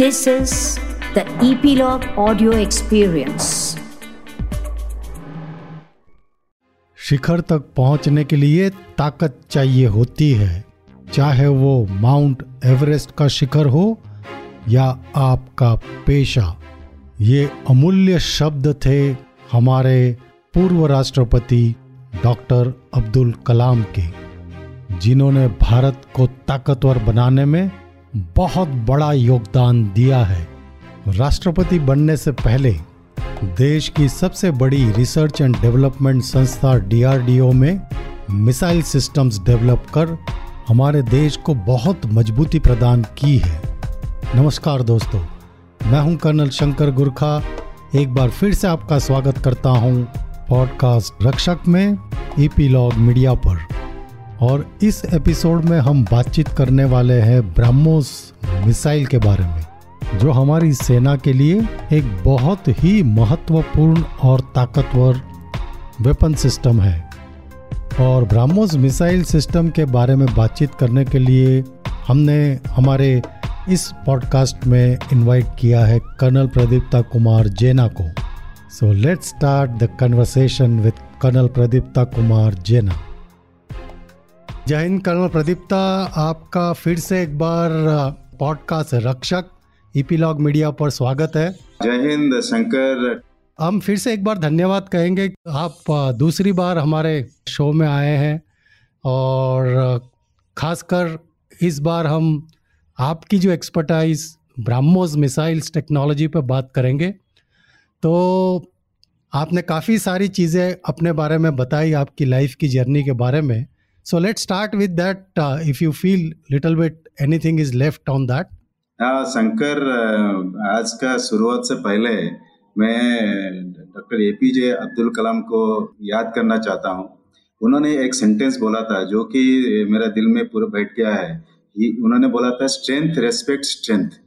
This is the Epilogue Audio Experience. शिखर तक पहुँचने के लिए ताकत चाहिए होती है चाहे वो माउंट एवरेस्ट का शिखर हो या आपका पेशा ये अमूल्य शब्द थे हमारे पूर्व राष्ट्रपति डॉक्टर अब्दुल कलाम के, जिन्होंने भारत को ताकतवर बनाने में बहुत बड़ा योगदान दिया है। राष्ट्रपति बनने से पहले देश की सबसे बड़ी रिसर्च एंड डेवलपमेंट संस्था डीआरडीओ में मिसाइल सिस्टम्स डेवलप कर हमारे देश को बहुत मजबूती प्रदान की है। नमस्कार दोस्तों, मैं हूँ कर्नल शंकर गुरखा। एक बार फिर से आपका स्वागत करता हूँ पॉडकास्ट रक्षक में, ईपीलॉग मीडिया पर। और इस एपिसोड में हम बातचीत करने वाले हैं ब्रह्मोस मिसाइल के बारे में, जो हमारी सेना के लिए एक बहुत ही महत्वपूर्ण और ताकतवर वेपन सिस्टम है। और ब्राह्मोस मिसाइल सिस्टम के बारे में बातचीत करने के लिए हमने हमारे इस पॉडकास्ट में इनवाइट किया है कर्नल प्रदीप्ता कुमार जेना को। So let's start the conversation with colonel Pradipta Kumar Jena. जय हिंद कर्नल प्रदीप्ता आपका फिर से एक बार पॉडकास्ट रक्षक ईपीलॉग मीडिया पर स्वागत है। जय हिंद शंकर। हम फिर से एक बार धन्यवाद कहेंगे। आप दूसरी बार हमारे शो में आए हैं और खासकर इस बार हम आपकी जो एक्सपर्टाइज ब्राह्मोस मिसाइल्स टेक्नोलॉजी पर बात करेंगे। तो आपने काफ़ी सारी चीज़ें अपने बारे में बताई आपकी लाइफ की जर्नी के बारे में। So let's start with that. Uh, if you feel little bit anything is left on that. हाँ शंकर आज का शुरुआत से पहले मैं doctor A P J Abdul Kalam को याद करना चाहता हूँ उन्होंने एक सेंटेंस बोला था जो कि मेरा दिल में पूरा बैठ गया है उन्होंने बोला था स्ट्रेंथ रेस्पेक्ट स्ट्रेंथ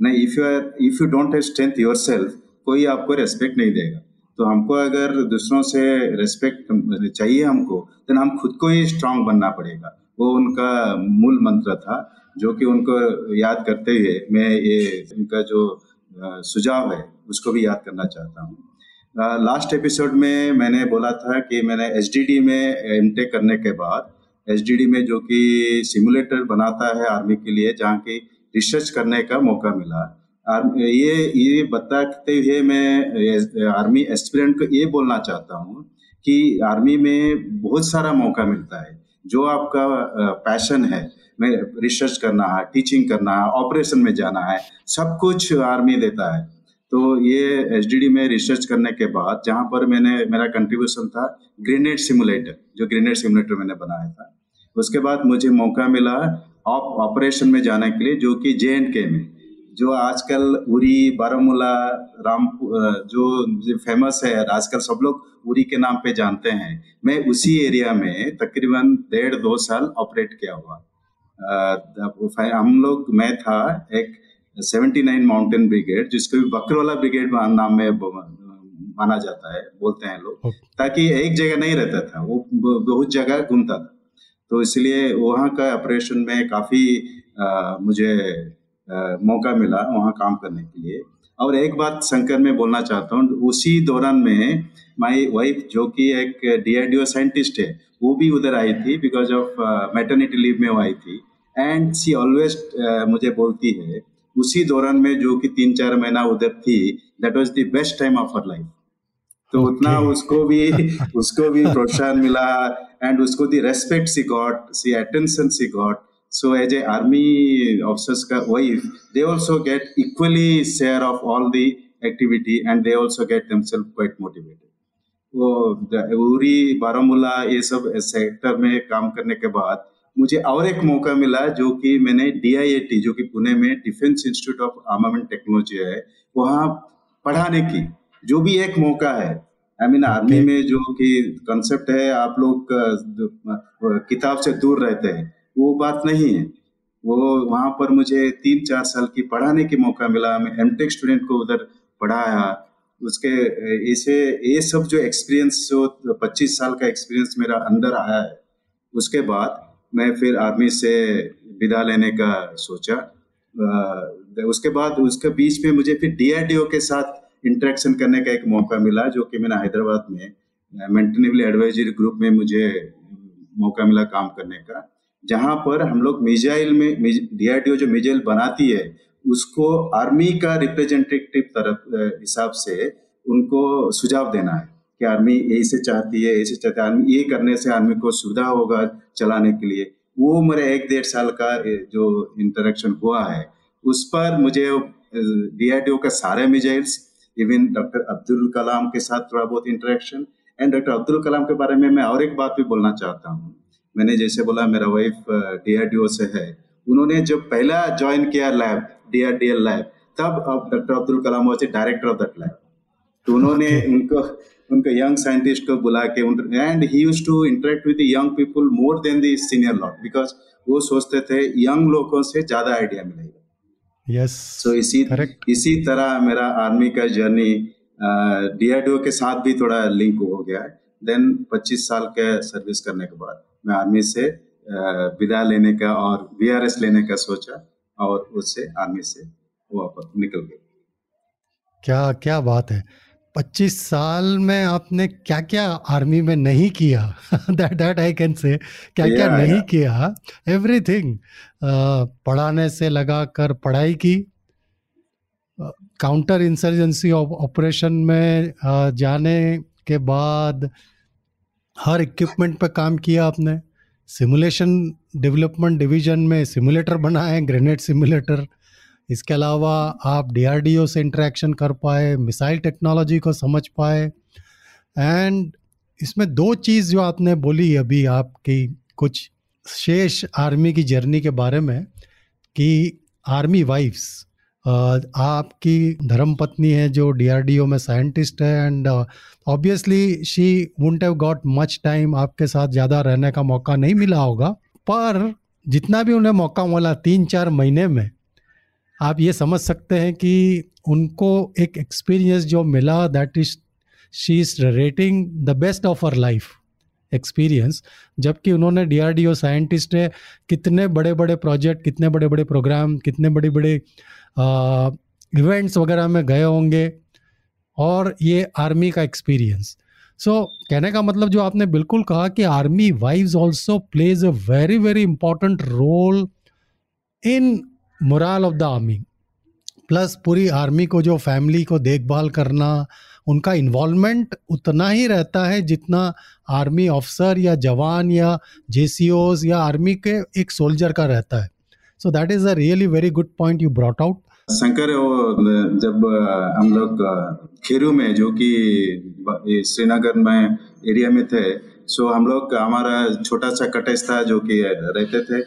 नहीं if you if you don't have strength your कोई आपको रेस्पेक्ट नहीं देगा तो हमको अगर दूसरों से रेस्पेक्ट चाहिए हमको तो हम खुद को ही स्ट्रांग बनना पड़ेगा। वो उनका मूल मंत्र था, जो कि उनको याद करते हुए मैं ये उनका जो सुझाव है, उसको भी याद करना चाहता हूँ। लास्ट एपिसोड में मैंने बोला था कि मैंने एच में एम करने के बाद एच में जो कि सिमुलेटर बनाता है आर्मी के लिए, जहाँ की रिसर्च करने का मौका मिला। ये ये बताते हुए मैं आर्मी एस्पिरेंट को ये बोलना चाहता हूँ कि आर्मी में बहुत सारा मौका मिलता है। जो आपका पैशन है, मैं रिसर्च करना है, टीचिंग करना है, ऑपरेशन में जाना है, सब कुछ आर्मी देता है। तो ये एच में रिसर्च करने के बाद, जहाँ पर मैंने, मेरा कंट्रीब्यूशन था ग्रेनेड सिमुलेटर जो ग्रेनेड सिमुलेटर मैंने बनाया था। उसके बाद मुझे मौका मिला ऑपरेशन में जाने के लिए, जो कि जे एंड के में। जो आजकल उरी बारामूला राम जो फ़ेमस है आजकल सब लोग उरी के नाम पे जानते हैं। मैं उसी एरिया में तकरीबन डेढ़ दो साल ऑपरेट किया हुआ। हम लोग मैं था एक 79 माउंटेन ब्रिगेड जिसको भी बकरोला ब्रिगेड नाम में माना जाता है बोलते हैं लोग। ताकि एक जगह नहीं रहता था वो बहुत जगह घूमता था। तो इसलिए वहाँ का ऑपरेशन में काफ़ी मुझे मौका मिला वहाँ काम करने के लिए। और एक बात शंकर में बोलना चाहता हूँ उसी दौरान में माई वाइफ जो कि एक डीआरडीओ साइंटिस्ट है वो भी उधर आई थी बिकॉज़ ऑफ़ मेटर्निटी लीव में वो आई थी। एंड सी ऑलवेज मुझे बोलती है उसी दौरान में जो कि तीन चार महीना उधर थी that was the best time of her life तो okay. उतना उसको भी उसको भी प्रोत्साहन मिला एंड उसको the respect she got she attention she got So as a army officer's wife, they also get equally share of all the activity and they also get themselves quite motivated. वो उरी बारामूला ये सब sector में काम करने के बाद मुझे और एक मौका मिला जो कि मैंने डी जो कि पुणे में Defence Institute of Armament Technology है वहाँ पढ़ाने की जो भी एक मौका है। आई मीन आर्मी में जो कि कंसेप्ट है आप लोग किताब से दूर रहते हैं। वो बात नहीं है। वो वहाँ पर मुझे तीन चार साल की पढ़ाने के मौका मिला। मैं एम टेक स्टूडेंट को उधर पढ़ाया। उसके ऐसे ये सब जो एक्सपीरियंस जो पच्चीस साल का एक्सपीरियंस मेरा अंदर आया है। उसके बाद मैं फिर आर्मी से विदा लेने का सोचा। आ, उसके बाद उसके बीच में मुझे फिर डीआरडीओ के साथ इंटरेक्शन करने का एक मौका मिला जो कि मैंने हैदराबाद में मेंटेनेबल एडवाइजरी ग्रुप में मुझे मौका मिला काम करने का। जहाँ पर हम लोग मिजाइल में डीआरडीओ जो मिजाइल बनाती है, उसको आर्मी का रिप्रेजेंटेटिव तरफ़ हिसाब से उनको सुझाव देना है कि आर्मी ऐसे चाहती है ऐसे चाहती है, आर्मी ये करने से आर्मी को सुविधा होगा चलाने के लिए। वो मेरा एक डेढ़ साल का जो इंटरेक्शन हुआ है, उस पर मुझे डीआरडीओ का सारे missiles even doctor Abdul Kalam के साथ थोड़ा बहुत interaction and doctor Abdul Kalam के बारे में मैं और एक बात भी बोलना चाहता हूँ। मैंने जैसे बोला मेरा वाइफ डीआरडीओ से है। उन्होंने जब पहला ज्वाइन किया लैब डीआरडीएल लैब तब अब doctor Abdul Kalam was director of that lab तो उन्होंने okay. उनको उनको यंग साइंटिस्ट को बुला के and he use to interact with young people more than the senior lot because वो सोचते थे यंग लोगों से ज़्यादा आइडिया मिलेगा। यस सो इसी correct. इसी तरह मेरा आर्मी का जर्नी डीआरडीओ के साथ भी थोड़ा लिंक हो गया। है देन 25 साल के सर्विस करने के बाद। मैं आर्मी से विदा लेने का और वीआरएस लेने का सोचा और उससे आर्मी से वापस निकल गए क्या क्या बात है। पच्चीस साल में आपने क्या क्या आर्मी में नहीं किया? That that I can say क्या yeah, क्या yeah. नहीं किया एवरीथिंग पढ़ाने से लगा कर पढ़ाई की। काउंटर इंसर्जेंसी ऑपरेशन में uh, जाने के बाद हर इक्विपमेंट पे काम किया आपने। सिमुलेशन डेवलपमेंट डिवीज़न में सिमुलेटर बनाए ग्रेनेड सिमुलेटर इसके अलावा आप डीआरडीओ से इंटरेक्शन कर पाए मिसाइल टेक्नोलॉजी को समझ पाए। एंड इसमें दो चीज़ जो आपने बोली अभी आपकी कुछ शेष आर्मी की जर्नी के बारे में, कि आर्मी वाइफ्स आपकी धर्म पत्नी है जो डीआरडीओ में साइंटिस्ट है and obviously she won't have got much time आपके साथ ज़्यादा रहने का मौका नहीं मिला होगा। पर जितना भी उन्हें मौका मिला तीन चार महीने में, आप ये समझ सकते हैं कि उनको एक एक्सपीरियंस जो मिला that is she is rating the best of our life experience जबकि उन्होंने डीआरडीओ साइंटिस्ट है, कितने बड़े बड़े प्रोजेक्ट कितने बड़े बड़े प्रोग्राम कितने बड़े बड़े इवेंट्स वगैरह में गए होंगे और ये आर्मी का एक्सपीरियंस सो so, कहने का मतलब जो आपने बिल्कुल कहा कि army wives also plays a very very important role in morale of the army plus पूरी आर्मी को जो फैमिली को देखभाल करना उनका इन्वॉल्वमेंट उतना ही रहता है जितना आर्मी ऑफिसर या जवान या जे या आर्मी के एक सोल्जर का रहता है. So that is a really very good point you brought out Shankar जब हम लोग खेरू में, जो कि श्रीनगर में एरिया में थे सो हम लोग, हमारा छोटा सा कटेज था, जो कि रहते थे।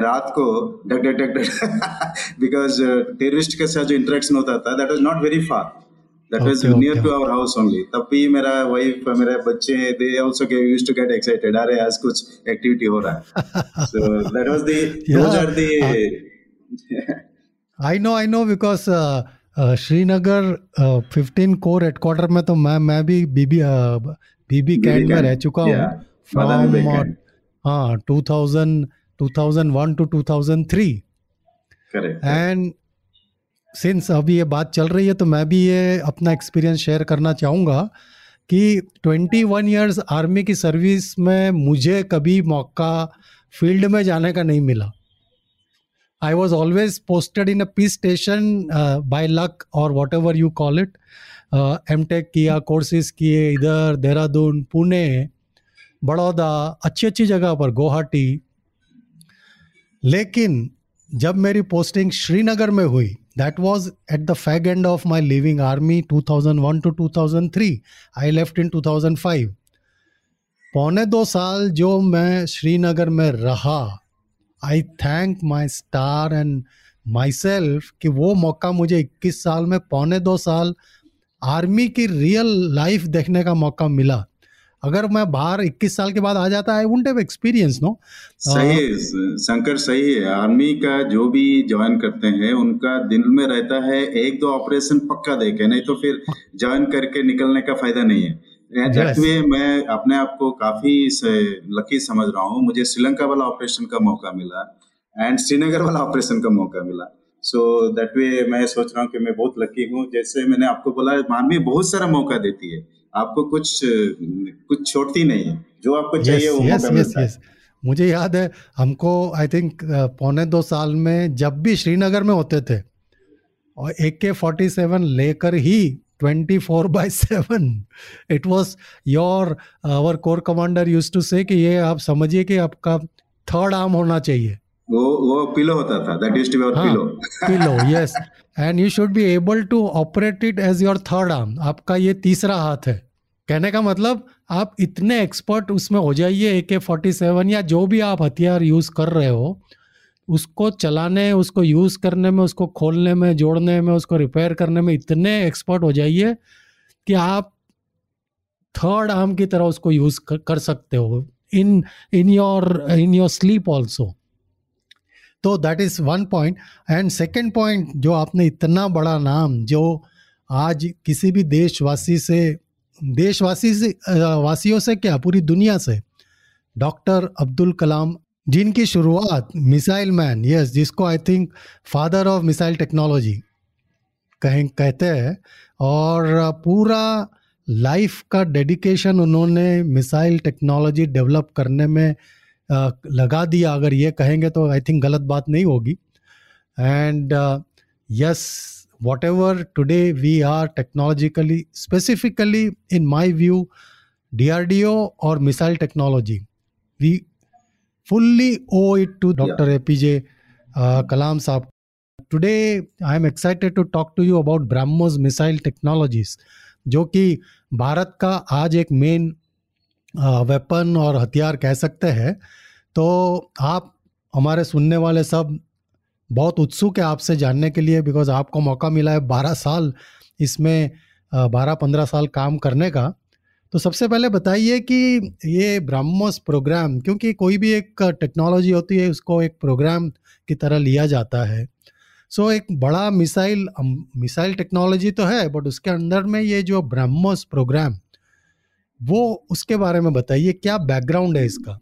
रात को, duck duck duck duck because terrorist के साथ जो इंटरेक्शन होता था that was not very far that was near to our house only तब भी मेरा वाइफ मेरे बच्चे they also get used to get excited अरे आज कुछ एक्टिविटी हो रहा है। So that was the those are the I know I know because Srinagar fifteen corps headquarter में तो मैं मैं भी बीबी बीबी कैंट में रह चुका हूँ। फ्रॉम हाँ two thousand 2001 to 2003 and since अभी ये बात चल रही है तो मैं भी ये अपना एक्सपीरियंस शेयर करना चाहूँगा कि 21 इयर्स आर्मी की सर्विस में मुझे कभी मौका फ़ील्ड में जाने का नहीं मिला। I was always posted in a peace station by luck और whatever you call it M Tech किया कोर्सेज किए, इधर देहरादून, पुणे, बड़ौदा अच्छी अच्छी जगह पर, गुवाहाटी। लेकिन जब मेरी पोस्टिंग श्रीनगर में हुई that was at the fag end of my leaving army 2001 to 2003 I left in 2005 पौने दो साल जो मैं श्रीनगर में रहा I thank my star and my self कि वो मौका मुझे 21 साल में पौने दो साल आर्मी की रियल लाइफ देखने का मौका मिला। अगर मैं बाहर 21 साल के बाद आ जाता I won't have experience no सही है शंकर सही है। आर्मी का जो भी ज्वाइन करते हैं उनका दिल में रहता है एक दो ऑपरेशन पक्का देखे नहीं तो फिर ज्वाइन करके निकलने का फ़ायदा नहीं है। Yes. में मैं अपने आप को काफ़ी लकी समझ रहा हूँ। मुझे श्रीलंका वाला ऑपरेशन का मौका मिला एंड श्रीनगर वाला ऑपरेशन का मौका मिला। सो दैट वे मैं सोच रहा हूँ कि मैं बहुत लकी हूँ। जैसे मैंने आपको बोला मानवी बहुत सारा मौका देती है। आपको कुछ कुछ छोड़ती नहीं है। जो आपको yes, चाहिए वो yes, yes, yes. मुझे याद है हमको आई थिंक पौने दो साल में जब भी श्रीनगर में होते थे और ए के फोर्टी सेवन लेकर ही twenty four by seven it was your our corps commander use to say कि ये आप समझिए कि आपका थर्ड आर्म होना चाहिए। वो वो पिलो होता था that used to be pillow pillow yes and you should be able to operate it as your third arm आपका ये तीसरा हाथ है। कहने का मतलब आप इतने एक्सपर्ट उसमें हो जाइए ए के फोर्टी सेवन या जो भी आप हथियार यूज़ कर रहे हो उसको चलाने उसको यूज़ करने में उसको खोलने में जोड़ने में उसको रिपेयर करने में इतने एक्सपर्ट हो जाइए कि आप थर्ड आर्म की तरह उसको यूज़ कर, कर सकते हो। In in your in your sleep also तो that is one point and second point जो आपने इतना बड़ा नाम, जो आज किसी भी देशवासी से देशवासी से वासियों से क्या, पूरी दुनिया से, डॉक्टर अब्दुल कलाम जिनकी शुरुआत मिसाइल मैन यस जिसको I think father of missile technology कहें, कहते हैं, और पूरा लाइफ का डेडिकेशन उन्होंने मिसाइल टेक्नोलॉजी डेवलप करने में लगा दिया। अगर ये कहेंगे तो आई थिंक गलत बात नहीं होगी। And yes whatever today we are technologically specifically in my view D R D O और missile technology we fully owe it to doctor A P J Kalam साहब today I am excited to talk to you about BrahMos missile technologies जो कि भारत का आज एक main weapon और हथियार कह सकते हैं तो आप हमारे सुनने वाले सब बहुत उत्सुक है आपसे जानने के लिए बिकॉज़ आपको मौका मिला है बारह साल इसमें बारह पंद्रह साल काम करने का। तो सबसे पहले बताइए कि ये ब्रह्मोस प्रोग्राम क्योंकि कोई भी एक टेक्नोलॉजी होती है उसको एक प्रोग्राम की तरह लिया जाता है। सो so, एक बड़ा मिसाइल मिसाइल टेक्नोलॉजी तो है बट उसके अंदर में ये जो ब्रह्मोस प्रोग्राम वो उसके बारे में बताइए, क्या बैकग्राउंड है इसका?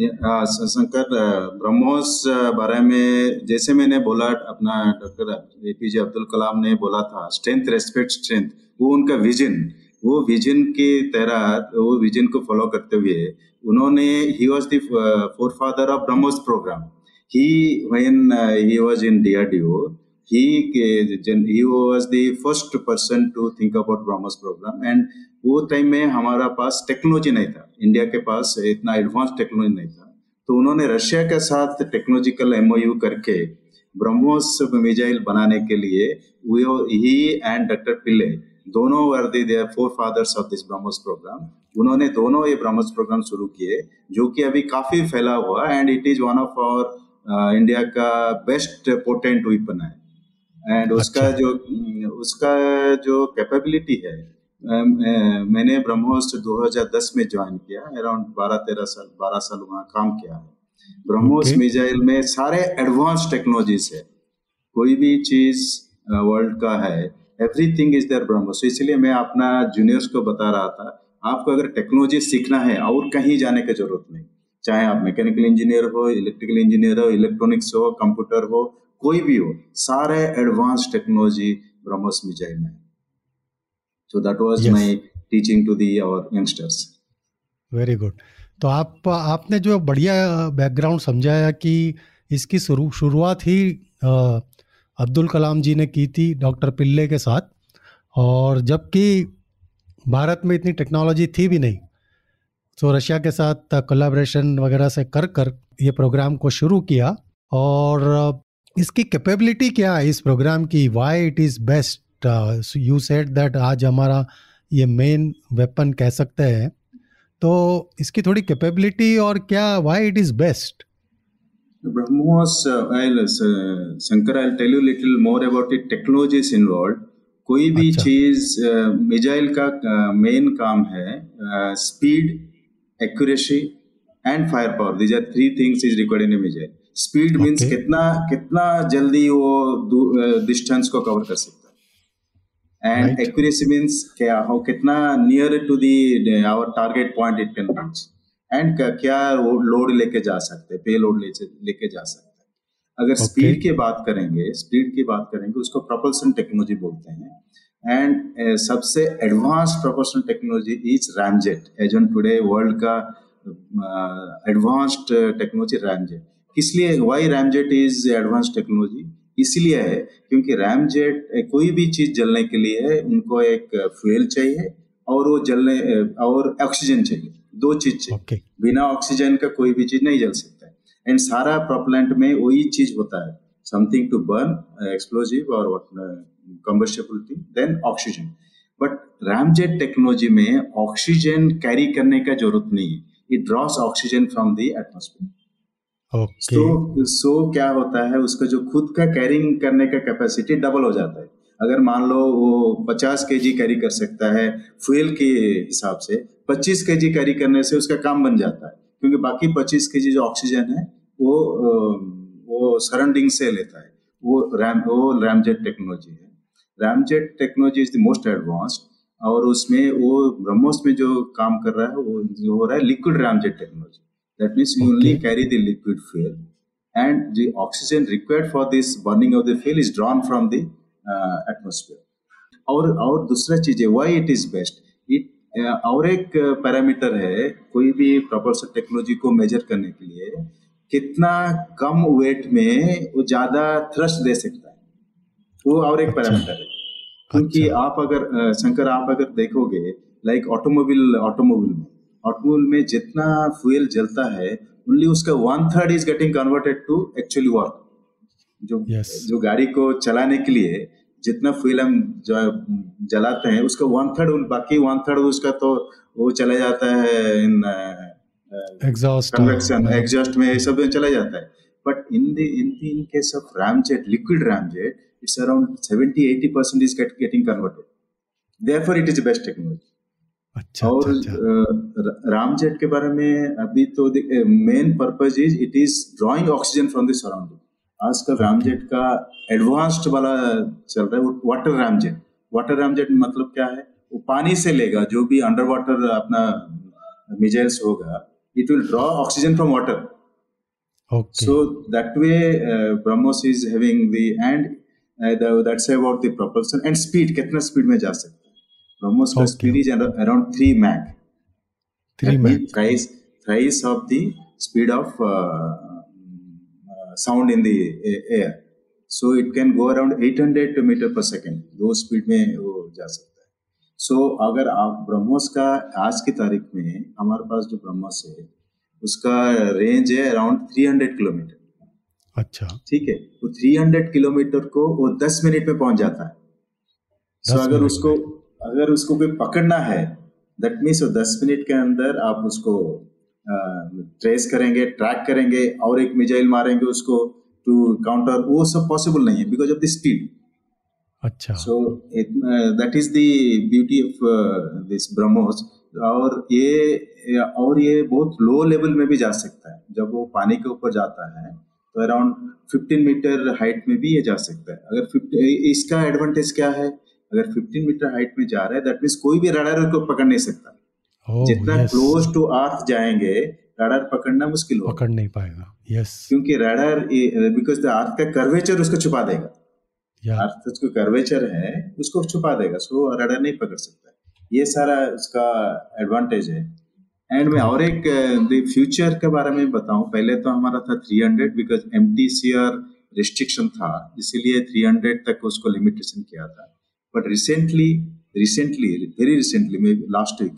शंकर ब्रह्मोस बारे में जैसे मैंने बोला, अपना doctor A P J Abdul Kalam ने बोला था स्ट्रेंथ रेस्पेक्ट स्ट्रेंथ वो उनका विजन वो विजन के तहत, वो विजन को फॉलो करते हुए, उन्होंने he was the forefather of BrahMos program he when he was in DRDO he he was the first person to think about BrahMos program and वो टाइम में हमारा पास टेक्नोलॉजी नहीं था। इंडिया के पास इतना एडवांस टेक्नोलॉजी नहीं था। तो उन्होंने रशिया के साथ टेक्नोलॉजिकल एमओयू करके ब्रह्मोस मिजाइल बनाने के लिए वो ही एंड डॉक्टर पिल्ले दोनों were the forefathers of this BrahMos program उन्होंने दोनों ये ब्रह्मोस प्रोग्राम शुरू किए जो कि अभी काफ़ी फैला हुआ and it is one of our India का बेस्ट पोटेंट वेपन है। एंड उसका अच्छा। जो उसका जो कैपेबिलिटी है मैंने ब्रह्मोस 2010 में ज्वाइन किया अराउंड 12 13 साल 12 साल वहाँ काम किया है। ब्रह्मोस okay. मिजाइल में सारे एडवांस टेक्नोलॉजीज़ है। कोई भी चीज़ वर्ल्ड का है एवरीथिंग इज़ देयर ब्रह्मोस। इसलिए मैं अपना जूनियर्स को बता रहा था आपको अगर टेक्नोलॉजी सीखना है और कहीं जाने की ज़रूरत नहीं चाहे आप मैकेनिकल इंजीनियर हो इलेक्ट्रिकल इंजीनियर हो इलेक्ट्रॉनिक्स हो कंप्यूटर हो कोई भी हो सारे एडवांस टेक्नोलॉजी ब्रह्मोस मिजाइल में जाए so that was my teaching to the our youngsters very good तो आप आपने जो बढ़िया बैकग्राउंड समझाया कि इसकी शुरू शुरुआत ही अब्दुल कलाम जी ने की थी डॉक्टर पिल्ले के साथ। और जबकि भारत में इतनी टेक्नोलॉजी थी भी नहीं तो रशिया के साथ कोलाब्रेशन वगैरह से कर कर ये प्रोग्राम को शुरू किया। और इसकी कैपेबिलिटी क्या है इस प्रोग्राम की? Why it is best you said that आज हमारा ये मेन वेपन कह सकते हैं। तो इसकी थोड़ी कैपेबिलिटी और क्या why it is best BrahMos, uh, I'll, uh, Shankar, I'll tell you little more about the technologies involved. कोई भी अच्छा. चीज़ मिजाइल uh, का मेन uh, काम है speed accuracy and fire power these are three things is required in missile speed means कितना कितना जल्दी वो डिस्टेंस को कवर कर सकता है एंड एक्यूरेसी मींस क्या हो कितना near to the our target point it can reach and क्या लोड लेके जा सकते हैं पे लोड लेके जा सकते हैं अगर स्पीड की बात करेंगे स्पीड की बात करेंगे उसको प्रोपल्सन टेक्नोलॉजी बोलते हैं एंड सबसे advance propulsion technology is ramjet as on today world का एडवांस्ड टेक्नोलॉजी रैमजेट किस लिए why ramjet is advance technology इसलिए है क्योंकि रैमजेट कोई भी चीज़ जलने के लिए उनको एक फ्यूल चाहिए और वो जलने और ऑक्सीजन चाहिए। दो चीज़ चाहिए। okay. बिना ऑक्सीजन का कोई भी चीज़ नहीं जल सकता है। एंड सारा प्रोपलेंट में वही चीज़ होता है। समथिंग टू बर्न एक्सप्लोजिव और combustibility then oxygen. But ramjet technology में ऑक्सीजन कैरी करने का ज़रूरत नहीं है। It draws oxygen from the atmosphere तो सो क्या होता है, उसका जो खुद का कैरिंग करने का कैपेसिटी डबल हो जाता है। अगर मान लो वो 50 के जी कैरी कर सकता है फ्यूल के हिसाब से 25 के जी कैरी करने से उसका काम बन जाता है। क्योंकि बाकी 25 के जी जो ऑक्सीजन है, वो वो सराउंडिंग से लेता है। वो रैम वो रैमजेट टेक्नोलॉजी है। Ramjet technology is the most advanced और उसमें वो ब्रह्मोस में जो काम कर रहा है, वो, जो हो रहा है liquid ramjet technology That means you okay. only carry the liquid fuel, and the oxygen required for this burning of the fuel is drawn from the uh, atmosphere. और और दूसरा चीज़ है why it is best it और एक parameter है कोई भी प्रोपल्सन टेक्नोलॉजी को मेजर करने के लिए कितना कम वेट में वो ज़्यादा थ्रस्ट दे सकता है वो और एक पैरामीटर अच्छा। है क्योंकि अच्छा। आप अगर शंकर आप अगर देखोगे लाइक ऑटोमोबाइल ऑटोमोबाइल में ऑटोमोबाइल में जितना फ्यूल जलता है ओनली उसका one third is getting converted to actually work जो yes. जो गाड़ी को चलाने के लिए जितना फ्यूल हम जलाते हैं उसका वन थर्ड बाकी वन थर्ड उसका तो वो चला जाता है इन एग्जॉस्ट कन्वेक्शन एग्जॉस्ट में ये सब चला जाता है। But in the in in case of ramjet liquid ramjet it's around 70 80% is get, getting converted. Therefore it is the best technology. अच्छा, और अच्छा, अच्छा. रामजेट के बारे में अभी तो main purpose is it is drawing oxygen from the surrounding आजकल रामजेट का एडवांस्ड वाला चल रहा है वाटर रामजेट। वाटर रामजेट मतलब क्या है? वो पानी से लेगा जो भी अंडर वाटर अपना मिजाइल्स होगा it will draw oxygen from water so brahmos is having the and uh, the, that's about the propulsion and speed कितना स्पीड में जा सकता Brahmos okay. speed is around 3 Mach. 3 that Mach. Thrice, thrice of the speed of uh, uh, sound in the air. So it can go around 800 meter per second. दो speed में वो जा सकता है सो so, अगर आप ब्रह्मोस का आज की तारीख में हमारे पास जो ब्रह्मोस है उसका रेंज है अराउंड 300 किलोमीटर अच्छा ठीक है वो 300 किलोमीटर को वो 10 मिनट में पहुँच जाता है सो so, अगर उसको अगर उसको कोई पकड़ना है दैट मीन्स दस मिनट के अंदर आप उसको ट्रेस करेंगे ट्रैक करेंगे और एक मिजाइल मारेंगे उसको टू काउंटर वो सब पॉसिबल नहीं है बिकॉज़ ऑफ़ द स्पीड अच्छा। So that is the beauty of this BrahMos और ये और ये बहुत लो लेवल में भी जा सकता है। जब वो पानी के ऊपर जाता है तो अराउंड 15 मीटर हाइट में भी ये जा सकता है। अगर 50 इसका एडवांटेज क्या है? अगर 15 मीटर हाइट में जा रहा है दैट मीन कोई भी रडार उसको पकड़ नहीं सकता। Oh, जितना क्लोज टू अर्थ जाएँगे रडार पकड़ना मुश्किल होगा। पकड़ नहीं पाएगा। यस क्योंकि रडार बिकॉज़ द अर्थ का कर्वेचर उसको छुपा देगा। अर्थ उसको कर्वेचर है उसको छुपा देगा। सो रडार नहीं पकड़ सकता। ये सारा उसका एडवांटेज है। एंड मैं और एक फ्यूचर के बारे में बताऊँ। पहले तो हमारा था 300 बिकॉज़ एम टी रिस्ट्रिक्शन था। इसीलिए 300 तक उसको लिमिटेशन किया था। But recently, recently, very recently, maybe last week,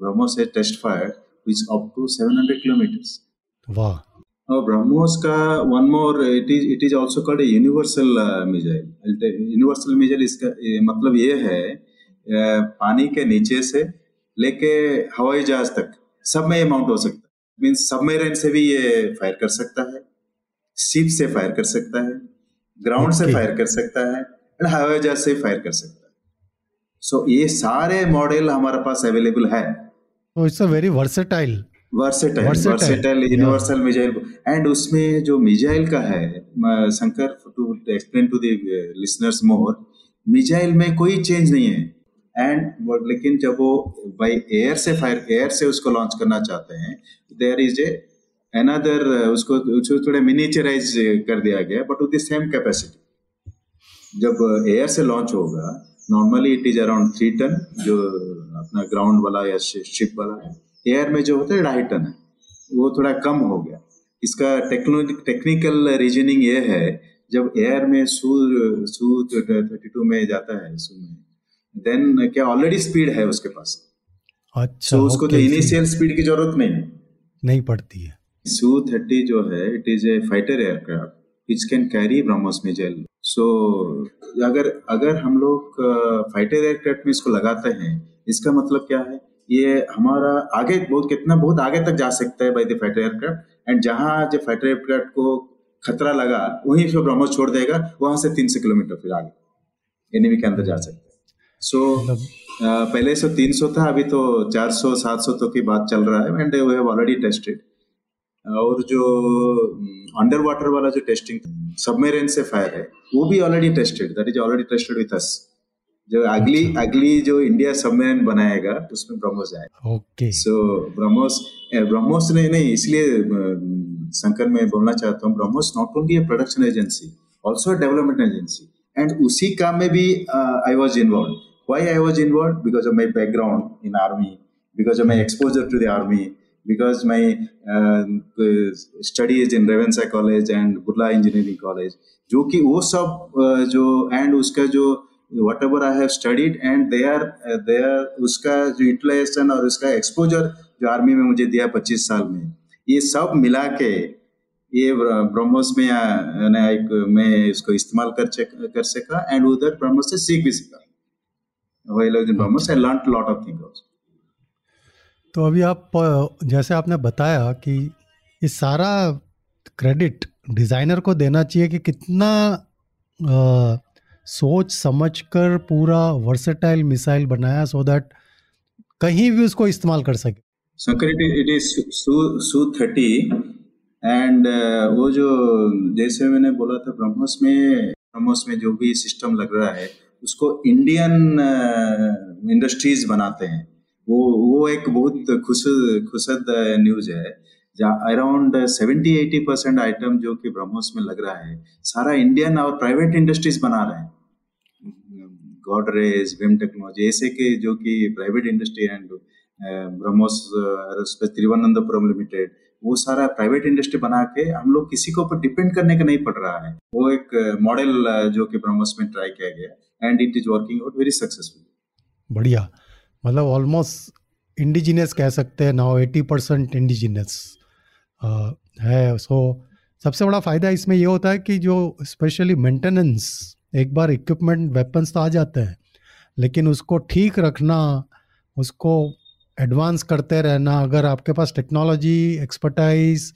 BrahMos had test fired, which up to 700 kilometers. Wow. Now, BrahMos ka one more, it is it is also called a universal uh, missile. Universal missile इसका मतलब ये है पानी के नीचे से लेके हवाई जहाज़ तक सब में ये माउंट हो सकता है मीन्स सबमरीन से भी ये फायर कर सकता है शिप से फायर कर सकता है ग्राउंड okay. से फायर कर सकता है हवाई जहाज़ से फायर कर सकता है। सो so, ये सारे मॉडल हमारे पास अवेलेबल है। It's a very versatile versatile versatile universal missile and उसमें जो मिजाइल का है Shankar to explain to the listeners more missile में कोई चेंज नहीं है। एंड लेकिन जब वो बाई एयर से फायर एयर से उसको लॉन्च करना चाहते हैं देयर इज़ ए another उसको उसको थोड़ा मिनिचराइज कर दिया गया but with the same capacity जब एयर से लॉन्च होगा normally it is around three ton जो अपना ग्राउंड वाला या शिप वाला है। एयर में जो होता है ढाई टन है। वो थोड़ा कम हो गया। इसका टेक्निकल रीजनिंग ये है जब एयर में सू सू थर्टी टू में जाता है सू में देन क्या ऑलरेडी स्पीड है उसके पास। अच्छा so, उसको तो इनिशियल स्पीड की ज़रूरत नहीं है। नहीं पड़ती है। सू थर्टी जो है it is a fighter aircraft it's can carry BrahMos missile so अगर अगर हम लोग फाइटर एयरक्राफ्ट में इसको लगाते हैं इसका मतलब क्या है? ये हमारा आगे बहुत कितना बहुत आगे तक जा सकता है by the fighter aircraft and जहाँ जो फाइटर एयरक्राफ्ट को खतरा लगा वहीं फिर ब्रह्मोस छोड़ देगा वहाँ से तीन सौ किलोमीटर फिर आगे एनिमी के अंदर जा सकता है। सो so, पहले सौ तीन सौ था अभी तो चार सौ सात सौ तक की बात चल रहा है and we have already tested और जो अंडर वाटर वाला जो टेस्टिंग सबमेरिन से फायर है वो भी already tested that is already tested with us जो अगली अच्छा। अगली जो इंडिया सबमेरिन बनाएगा उसमें ब्रह्मोस आएगा। ओके सो ब्रह्मोस ब्रह्मोस ने नहीं इसलिए शंकर में बोलना चाहता हूँ BrahMos not only a production agency also development agency and उसी काम में भी I was involve why I was involve because of my background in army because of my exposure to the army because my uh, study is in Revensa College and Burla Engineering College जो कि वो सब uh, जो and उसका जो whatever I have studied and they are they are उसका जो utilisation और उसका एक्सपोजर जो आर्मी में मुझे दिया पच्चीस साल में ये सब मिला के ये ब्रह्मोस में एक मैं इसको इस्तेमाल कर कर सका एंड उधर ब्रह्मोस से सीख भी सका BrahMos I learn lot of thing तो अभी आप जैसे आपने बताया कि ये सारा क्रेडिट डिज़ाइनर को देना चाहिए कि कितना आ, सोच समझकर पूरा वर्सेटाइल मिसाइल बनाया सो दैट कहीं भी उसको इस्तेमाल कर सके। Shankar it is Su thirty and वो जो जैसे मैंने बोला था ब्रह्मोस में ब्रह्मोस में जो भी सिस्टम लग रहा है उसको इंडियन इंडस्ट्रीज़ बनाते हैं। वो वो एक बहुत खुश खुशद न्यूज़ है। Around seventy eighty percent item जो कि ब्रह्मोस में लग रहा है, सारा इंडियन और प्राइवेट इंडस्ट्रीज़ बना रहे हैं। गॉडरेज विम टेक्नोलॉजी ऐसे के जो कि private industry and BrahMos Thiruvananthapuram limited वो सारा प्राइवेट इंडस्ट्री बना के हम लोग किसी के ऊपर डिपेंड करने का नहीं पड़ रहा है। वो एक मॉडल जो कि ब्रह्मोस में ट्राई किया गया and it is working out very successful बढ़िया। मतलब ऑलमोस्ट इंडिजिनियस कह सकते हैं नाउ एटी परसेंट इंडिजिनियस है। सो सबसे बड़ा फ़ायदा इसमें यह होता है कि जो स्पेशली मेंटेनेंस एक बार इक्विपमेंट वेपन्स तो आ जाते हैं, लेकिन उसको ठीक रखना, उसको एडवांस करते रहना, अगर आपके पास टेक्नोलॉजी एक्सपर्टाइज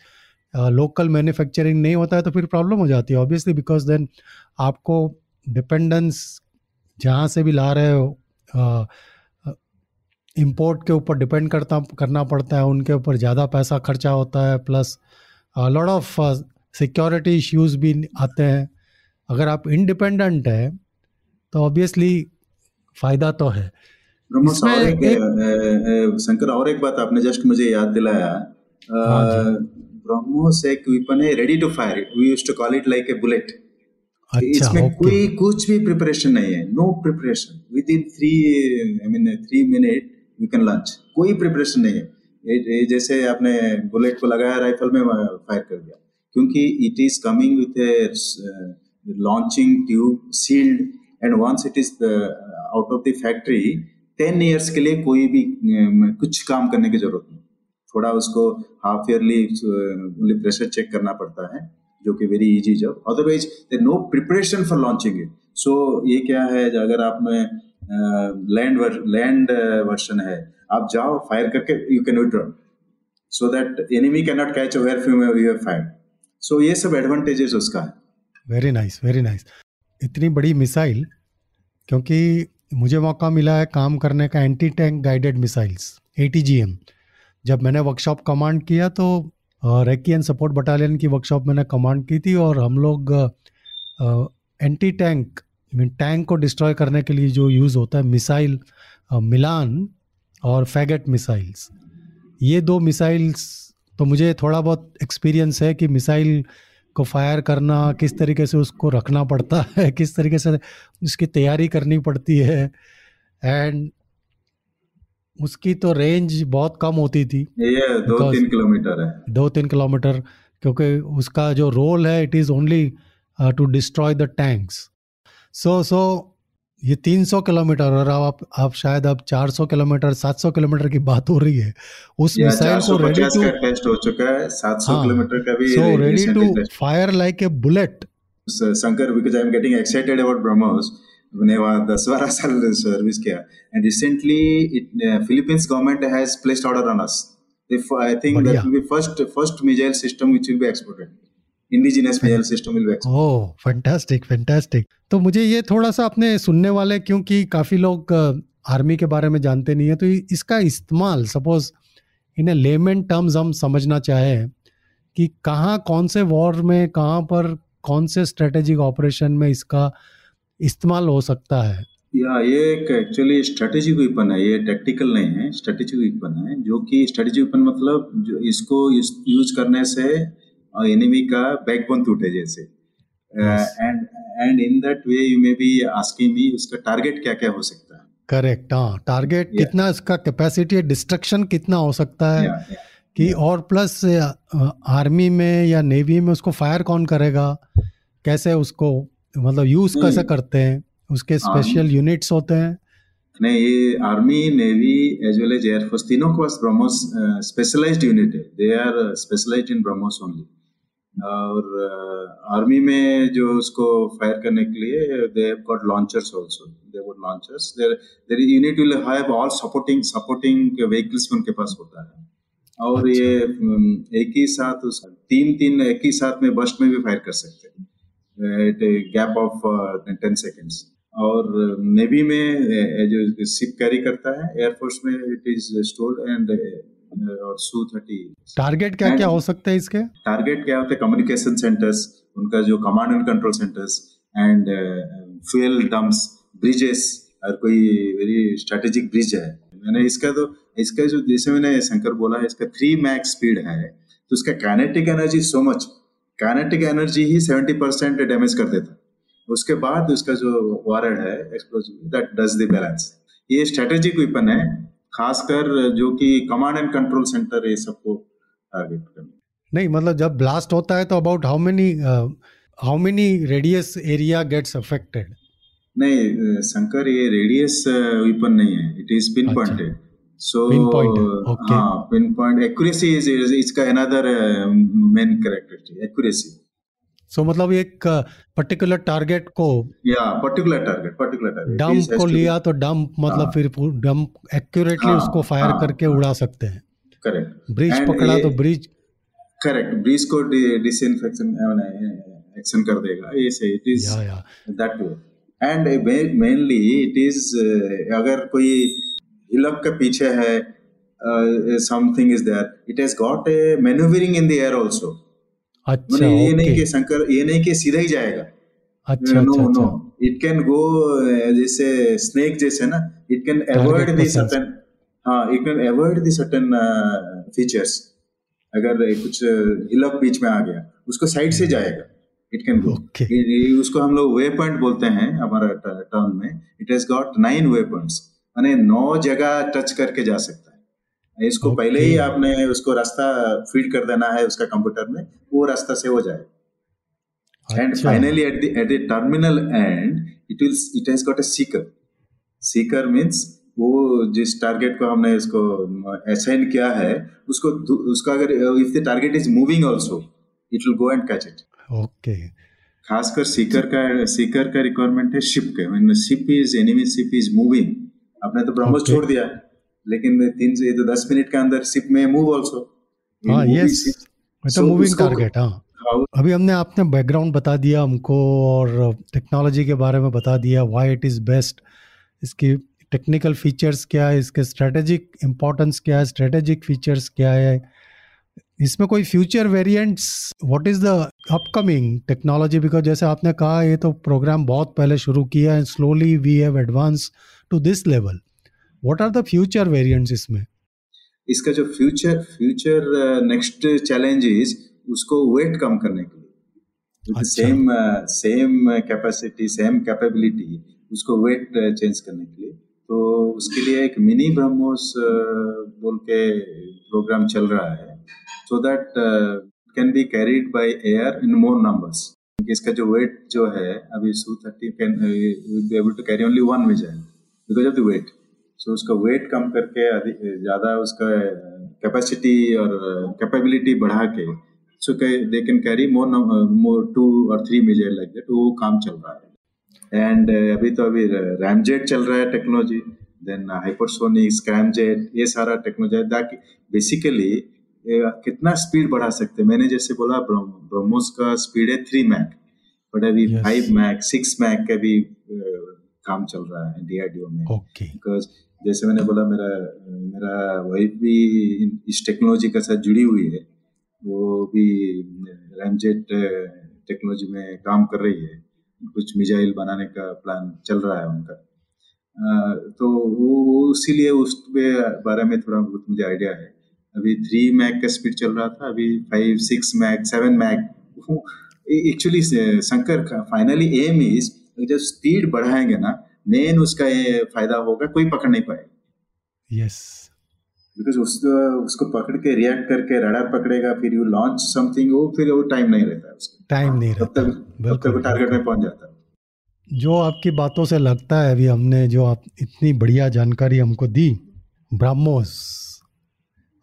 लोकल मैन्युफैक्चरिंग नहीं होता है तो फिर प्रॉब्लम हो जाती है ऑब्वियसली बिकॉज़ देन आपको डिपेंडेंस जहाँ से भी ला रहे हो इंपोर्ट के ऊपर डिपेंड करता करना पड़ता है उनके ऊपर ज़्यादा पैसा खर्चा होता है plus lot of security issues भी आते हैं। अगर आप इंडिपेंडेंट है तो ऑब्वियसली फ़ायदा तो है। इसमें एक, एक, शंकर और एक बात आपने जस्ट मुझे याद दिलाया। ब्रह्मोस एक वेपन है ready to fire we used to call it like a bullet इसमें okay. कोई कुछ भी प्रिपरेशन नहीं है। No preparation within three I mean three minute you can launch कोई प्रिपरेशन नहीं है। ये जैसे आपने बुलेट को लगाया राइफल में फायर कर दिया। क्योंकि it is coming with a launching tube sealed and once it is out of the factory ten years के लिए कोई भी uh, कुछ काम करने की ज़रूरत नहीं। थोड़ा उसको हाफ़ ईयरली प्रेशर चेक करना पड़ता है जो कि very easy job otherwise no preparation for launching it so ये क्या है अगर आप में लैंड लैंड वर्शन है। आप जाओ फायर करके you can withdraw so that enemy can not catch where few you fire so ये सब एडवांटेजेस उसका है। वेरी नाइस वेरी नाइस इतनी बड़ी मिसाइल क्योंकि मुझे मौका मिला है काम करने का anti tank guided missiles ATGM जब मैंने वर्कशॉप कमांड किया तो रेकी एंड सपोर्ट बटालियन की वर्कशॉप मैंने कमांड की थी और हम लोग एंटी टैंक मीन टैंक को डिस्ट्रॉय करने के लिए जो यूज़ होता है मिसाइल मिलान और फैगेट मिसाइल्स ये दो मिसाइल्स तो मुझे थोड़ा बहुत एक्सपीरियंस है कि मिसाइल को फायर करना किस तरीके से उसको रखना पड़ता है किस तरीके से उसकी तैयारी करनी पड़ती है. एंड उसकी तो रेंज बहुत कम होती थी. ये दो तीन किलोमीटर है. दो तीन किलोमीटर क्योंकि उसका जो रोल है it is only to destroy the tanks so so ये 300 किलोमीटर और आप आप शायद अब 400 किलोमीटर 700 किलोमीटर की बात हो रही है। उस मिसाइल को रेडी टू टेस्ट हो चुका है 700 हाँ, किलोमीटर का भी so ready to fire like a bullet Shankar because I am getting excited about BrahMos मैंने वहाँ दस बारह साल सर्विस किया। And recently Philippines government has placed order on us I think that will be first first missile system which will be exported indigenous missile system will be oh fantastic fantastic तो मुझे ये थोड़ा सा अपने सुनने वाले, क्योंकि काफ़ी लोग आर्मी के बारे में जानते नहीं है तो इसका इस्तेमाल, सपोज़, इन लेमेन टर्म्स हम समझना चाहें, कि कहाँ कौन से वॉर में, कहाँ पर कौन से स्ट्रेटेजिक ऑपरेशन में इसका इस्तेमाल हो सकता है? या, ये एक एक्चुअली स्ट्रेटेजिक वेपन है, ये टैक्टिकल नहीं है, स्ट्रेटेजिक वेपन है, जो कि स्ट्रेटेजिक वेपन मतलब जो इसको यूज़ करने से एनिमी का बैकबोन टूटे जैसे। And and in that way you may be asking me उसका टारगेट क्या क्या हो सकता है? करेक्ट हाँ। टारगेट कितना इसका कैपेसिटी है? डिस्ट्रक्शन कितना हो सकता है? Yeah, yeah, कि yeah. और प्लस आर्मी में या नेवी में उसको फायर कौन करेगा? कैसे उसको मतलब यूज़ कैसे करते हैं? उसके स्पेशल यूनिट्स होते हैं। नहीं ये army navy as well as air force तीनों के पास ब्रह्मोस स्पेशलाइज्ड यूनिट है। They are specialised in BrahMos only और आर्मी uh, में जो उसको फायर करने के लिए they have got launchers also they would launchers there there unit will have all supporting supporting vehicles उनके पास होता है। और अच्छा। ये um, एक ही साथ उस तीन तीन एक ही साथ में बस्ट में भी फायर कर सकते हैं। At gap of ten seconds और नेवी में जो सिप कैरी करता है एयरफोर्स में इट इज़ स्टोर्ड एंड और सू थर्टी टारगेट क्या क्या हो सकते हैं इसके? टारगेट क्या होते हैं? कम्युनिकेशन सेंटर्स उनका जो command and control centres and fuel dumps bridges और कोई वेरी स्ट्रेटेजिक ब्रिज है। मैंने इसका तो इसका जो जैसे मैंने शंकर बोला इसका थ्री मैक्स स्पीड है। तो उसका kinetic energy so much kinetic energy ही सेवेंटी परसेंट डैमेज कर देता। उसके बाद उसका जो वारड है explosive that does the balance ये स्ट्रेटेजिक वेपन है। खासकर जो कि कमांड एंड कंट्रोल सेंटर ये सबको टारगेट करना। नहीं मतलब जब ब्लास्ट होता है तो about how many how many radius area gets affected नहीं शंकर ये रेडियस वेपन नहीं है। It is pinpointed. Uh, pinpoint accuracy is, is इसका another uh, main characteristic accuracy. So so, मतलब एक पर्टिकुलर टारगेट को या particular target particular target dump को लिया तो डंप मतलब हाँ, फिर डंप एक्यूरेटली हाँ, उसको फायर हाँ, करके हाँ, उड़ा सकते हैं। करेक्ट ब्रिज पकड़ा तो ब्रिज करेक्ट ब्रिज को डिसइंफेक्शन एक्शन कर देगा। ये से it is that way and mainly it is अगर कोई हिलक के पीछे है something is there it has got a manoeuvring in the air also अच्छा ये नहीं कि शंकर ये नहीं कि सीधा ही जाएगा। अच्छा no no it can go जैसे स्नेक जैसे ना it can avoid the certain हाँ it can avoid the certain features अगर कुछ हिलक बीच में आ गया उसको साइड से जाएगा। इट कैन गो उसको हम लोग वे पॉइंट बोलते हैं हमारा टर्म में। It has got nine waypoints माने नौ जगह टच करके जा सकता है। इसको okay. पहले ही आपने उसको रास्ता फ़ीड कर देना है उसका कंप्यूटर में वो रास्ता से हो जाए and finally at the at the terminal and it will it has got a seeker seeker means वो जिस टारगेट को हमने इसको असाइन किया है उसको उसका अगर if the target is moving also it will go and catch it okay खासकर सीकर का सीकर का रिक्वायरमेंट है शिप के। When ship is enemy ship is moving आपने तो ब्रह्मोस okay. छोड़ दिया। लेकिन तीन से तो दस मिनट के अंदर शिप में मूव ऑल्सो हाँ यस मतलब मूविंग टारगेट हाँ। अभी हमने आपने बैकग्राउंड बता दिया हमको और टेक्नोलॉजी के बारे में बता दिया व्हाई इट इज़ बेस्ट इसकी टेक्निकल फीचर्स क्या है इसके स्ट्रेटेजिक इंपॉर्टेंस क्या है स्ट्रेटेजिक फीचर्स क्या है। इसमें कोई future variants what is the upcoming technology because जैसे आपने कहा ये तो प्रोग्राम बहुत पहले शुरू किया है slowly we have advance to this level what are the future variants इसमें? इसका जो फ्यूचर फ्यूचर नेक्स्ट चैलेंजेस उसको वेट कम करने के लिए। Same same capacity same capability उसको वेट चेंज uh, करने के लिए। तो उसके लिए एक मिनी ब्रह्मोस बोल के प्रोग्राम चल रहा है। So that can be carried by air in more numbers इसका जो वेट जो है अभी Su thirty can be able to carry only one missile because of the weight so उसका वेट कम करके ज़्यादा उसका कैपेसिटी और कैपेबिलिटी बढ़ा के so they can carry more more two और थ्री मिजाइल लाइक दैट वो काम चल रहा है। एंड अभी तो अभी रैमजेट चल रहा है टेक्नोलॉजी देन हाइपरसोनिक स्क्रैमजेट ये सारा टेक्नोलॉजी ताकि बेसिकली कितना स्पीड बढ़ा सकते हैं? मैंने जैसे बोला ब्रह्मोस का स्पीड है थ्री मैक बट अभी फाइव मैक सिक्स मैक का भी काम चल रहा है डीआरडीओ में। Because okay. जैसे मैंने बोला, मेरा मेरा वाइफ भी इस टेक्नोलॉजी के साथ जुड़ी हुई है। वो भी रैमजेट टेक्नोलॉजी में काम कर रही है। कुछ मिजाइल बनाने का प्लान चल रहा है उनका। तो वो इसीलिए उस बारे में थोड़ा बहुत मुझे आइडिया है। अभी थ्री मैक का स्पीड चल रहा था, अभी five six Mach seven Mach actually Shankar finally aim is जब स्पीड बढ़ाएँगे ना मेन उसका ये फ़ायदा होगा कोई पकड़ नहीं पाएगा। यस बिकॉज़ उसको उसको पकड़ के रिएक्ट करके रडार पकड़ेगा फिर यू लॉन्च समथिंग वो फिर वो टाइम नहीं रहता उसका। टाइम नहीं रहता। तब तक तब तक टारगेट में पहुँच जाता जो आपकी बातों से लगता है अभी हमने जो आप इतनी बढ़िया जानकारी हमको दी ब्राह्मोस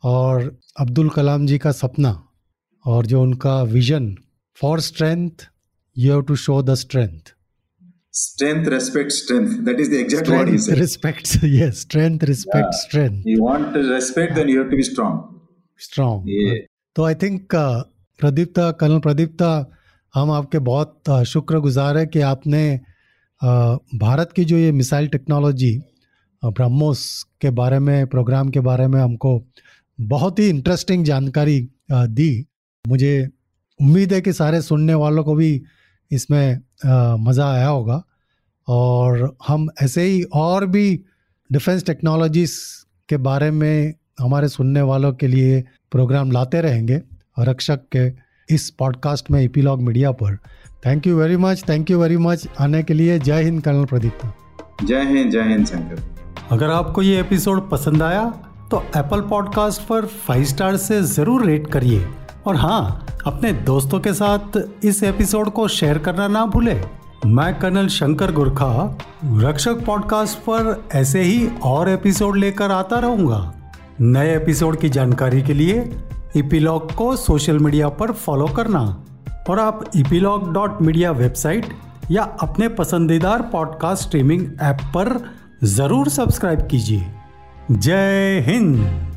और अब्दुल कलाम जी का सपना और जो उनका vision for strength you have to show the strength strength respect strength that is the exact strength word he said respects yes strength respect yeah. strength you want to respect then you have to be strong strong yeah. तो I think Pradipta colonel Pradipta हम आपके बहुत शुक्रगुजार है कि आपने भारत की जो ये मिसाइल टेक्नोलॉजी ब्रह्मोस के बारे में प्रोग्राम के बारे में हमको बहुत ही इंटरेस्टिंग जानकारी दी मुझे उम्मीद है कि सारे सुनने वालों को भी इसमें मज़ा आया होगा। और हम ऐसे ही और भी डिफेंस टेक्नोलॉजीज़ के बारे में हमारे सुनने वालों के लिए प्रोग्राम लाते रहेंगे रक्षक के इस पॉडकास्ट में इपीलॉग मीडिया पर। Thank you very much thank you very much आने के लिए जय हिंद कर्नल प्रदीप जय हिंद जय हिंद शंकर। अगर आपको ये एपिसोड पसंद आया तो एप्पल पॉडकास्ट पर फाइव स्टार से ज़रूर रेट करिए। और हाँ अपने दोस्तों के साथ इस एपिसोड को शेयर करना ना भूले। मैं कर्नल शंकर गुरखा, रक्षक पॉडकास्ट पर ऐसे ही और एपिसोड लेकर आता रहूँगा। नए एपिसोड की जानकारी के लिए इपीलॉग को सोशल मीडिया पर फॉलो करना और आप इपीलॉग डॉट मीडिया वेबसाइट या अपने पसंदीदार पॉडकास्ट स्ट्रीमिंग ऐप पर ज़रूर सब्सक्राइब कीजिए। जय हिंद!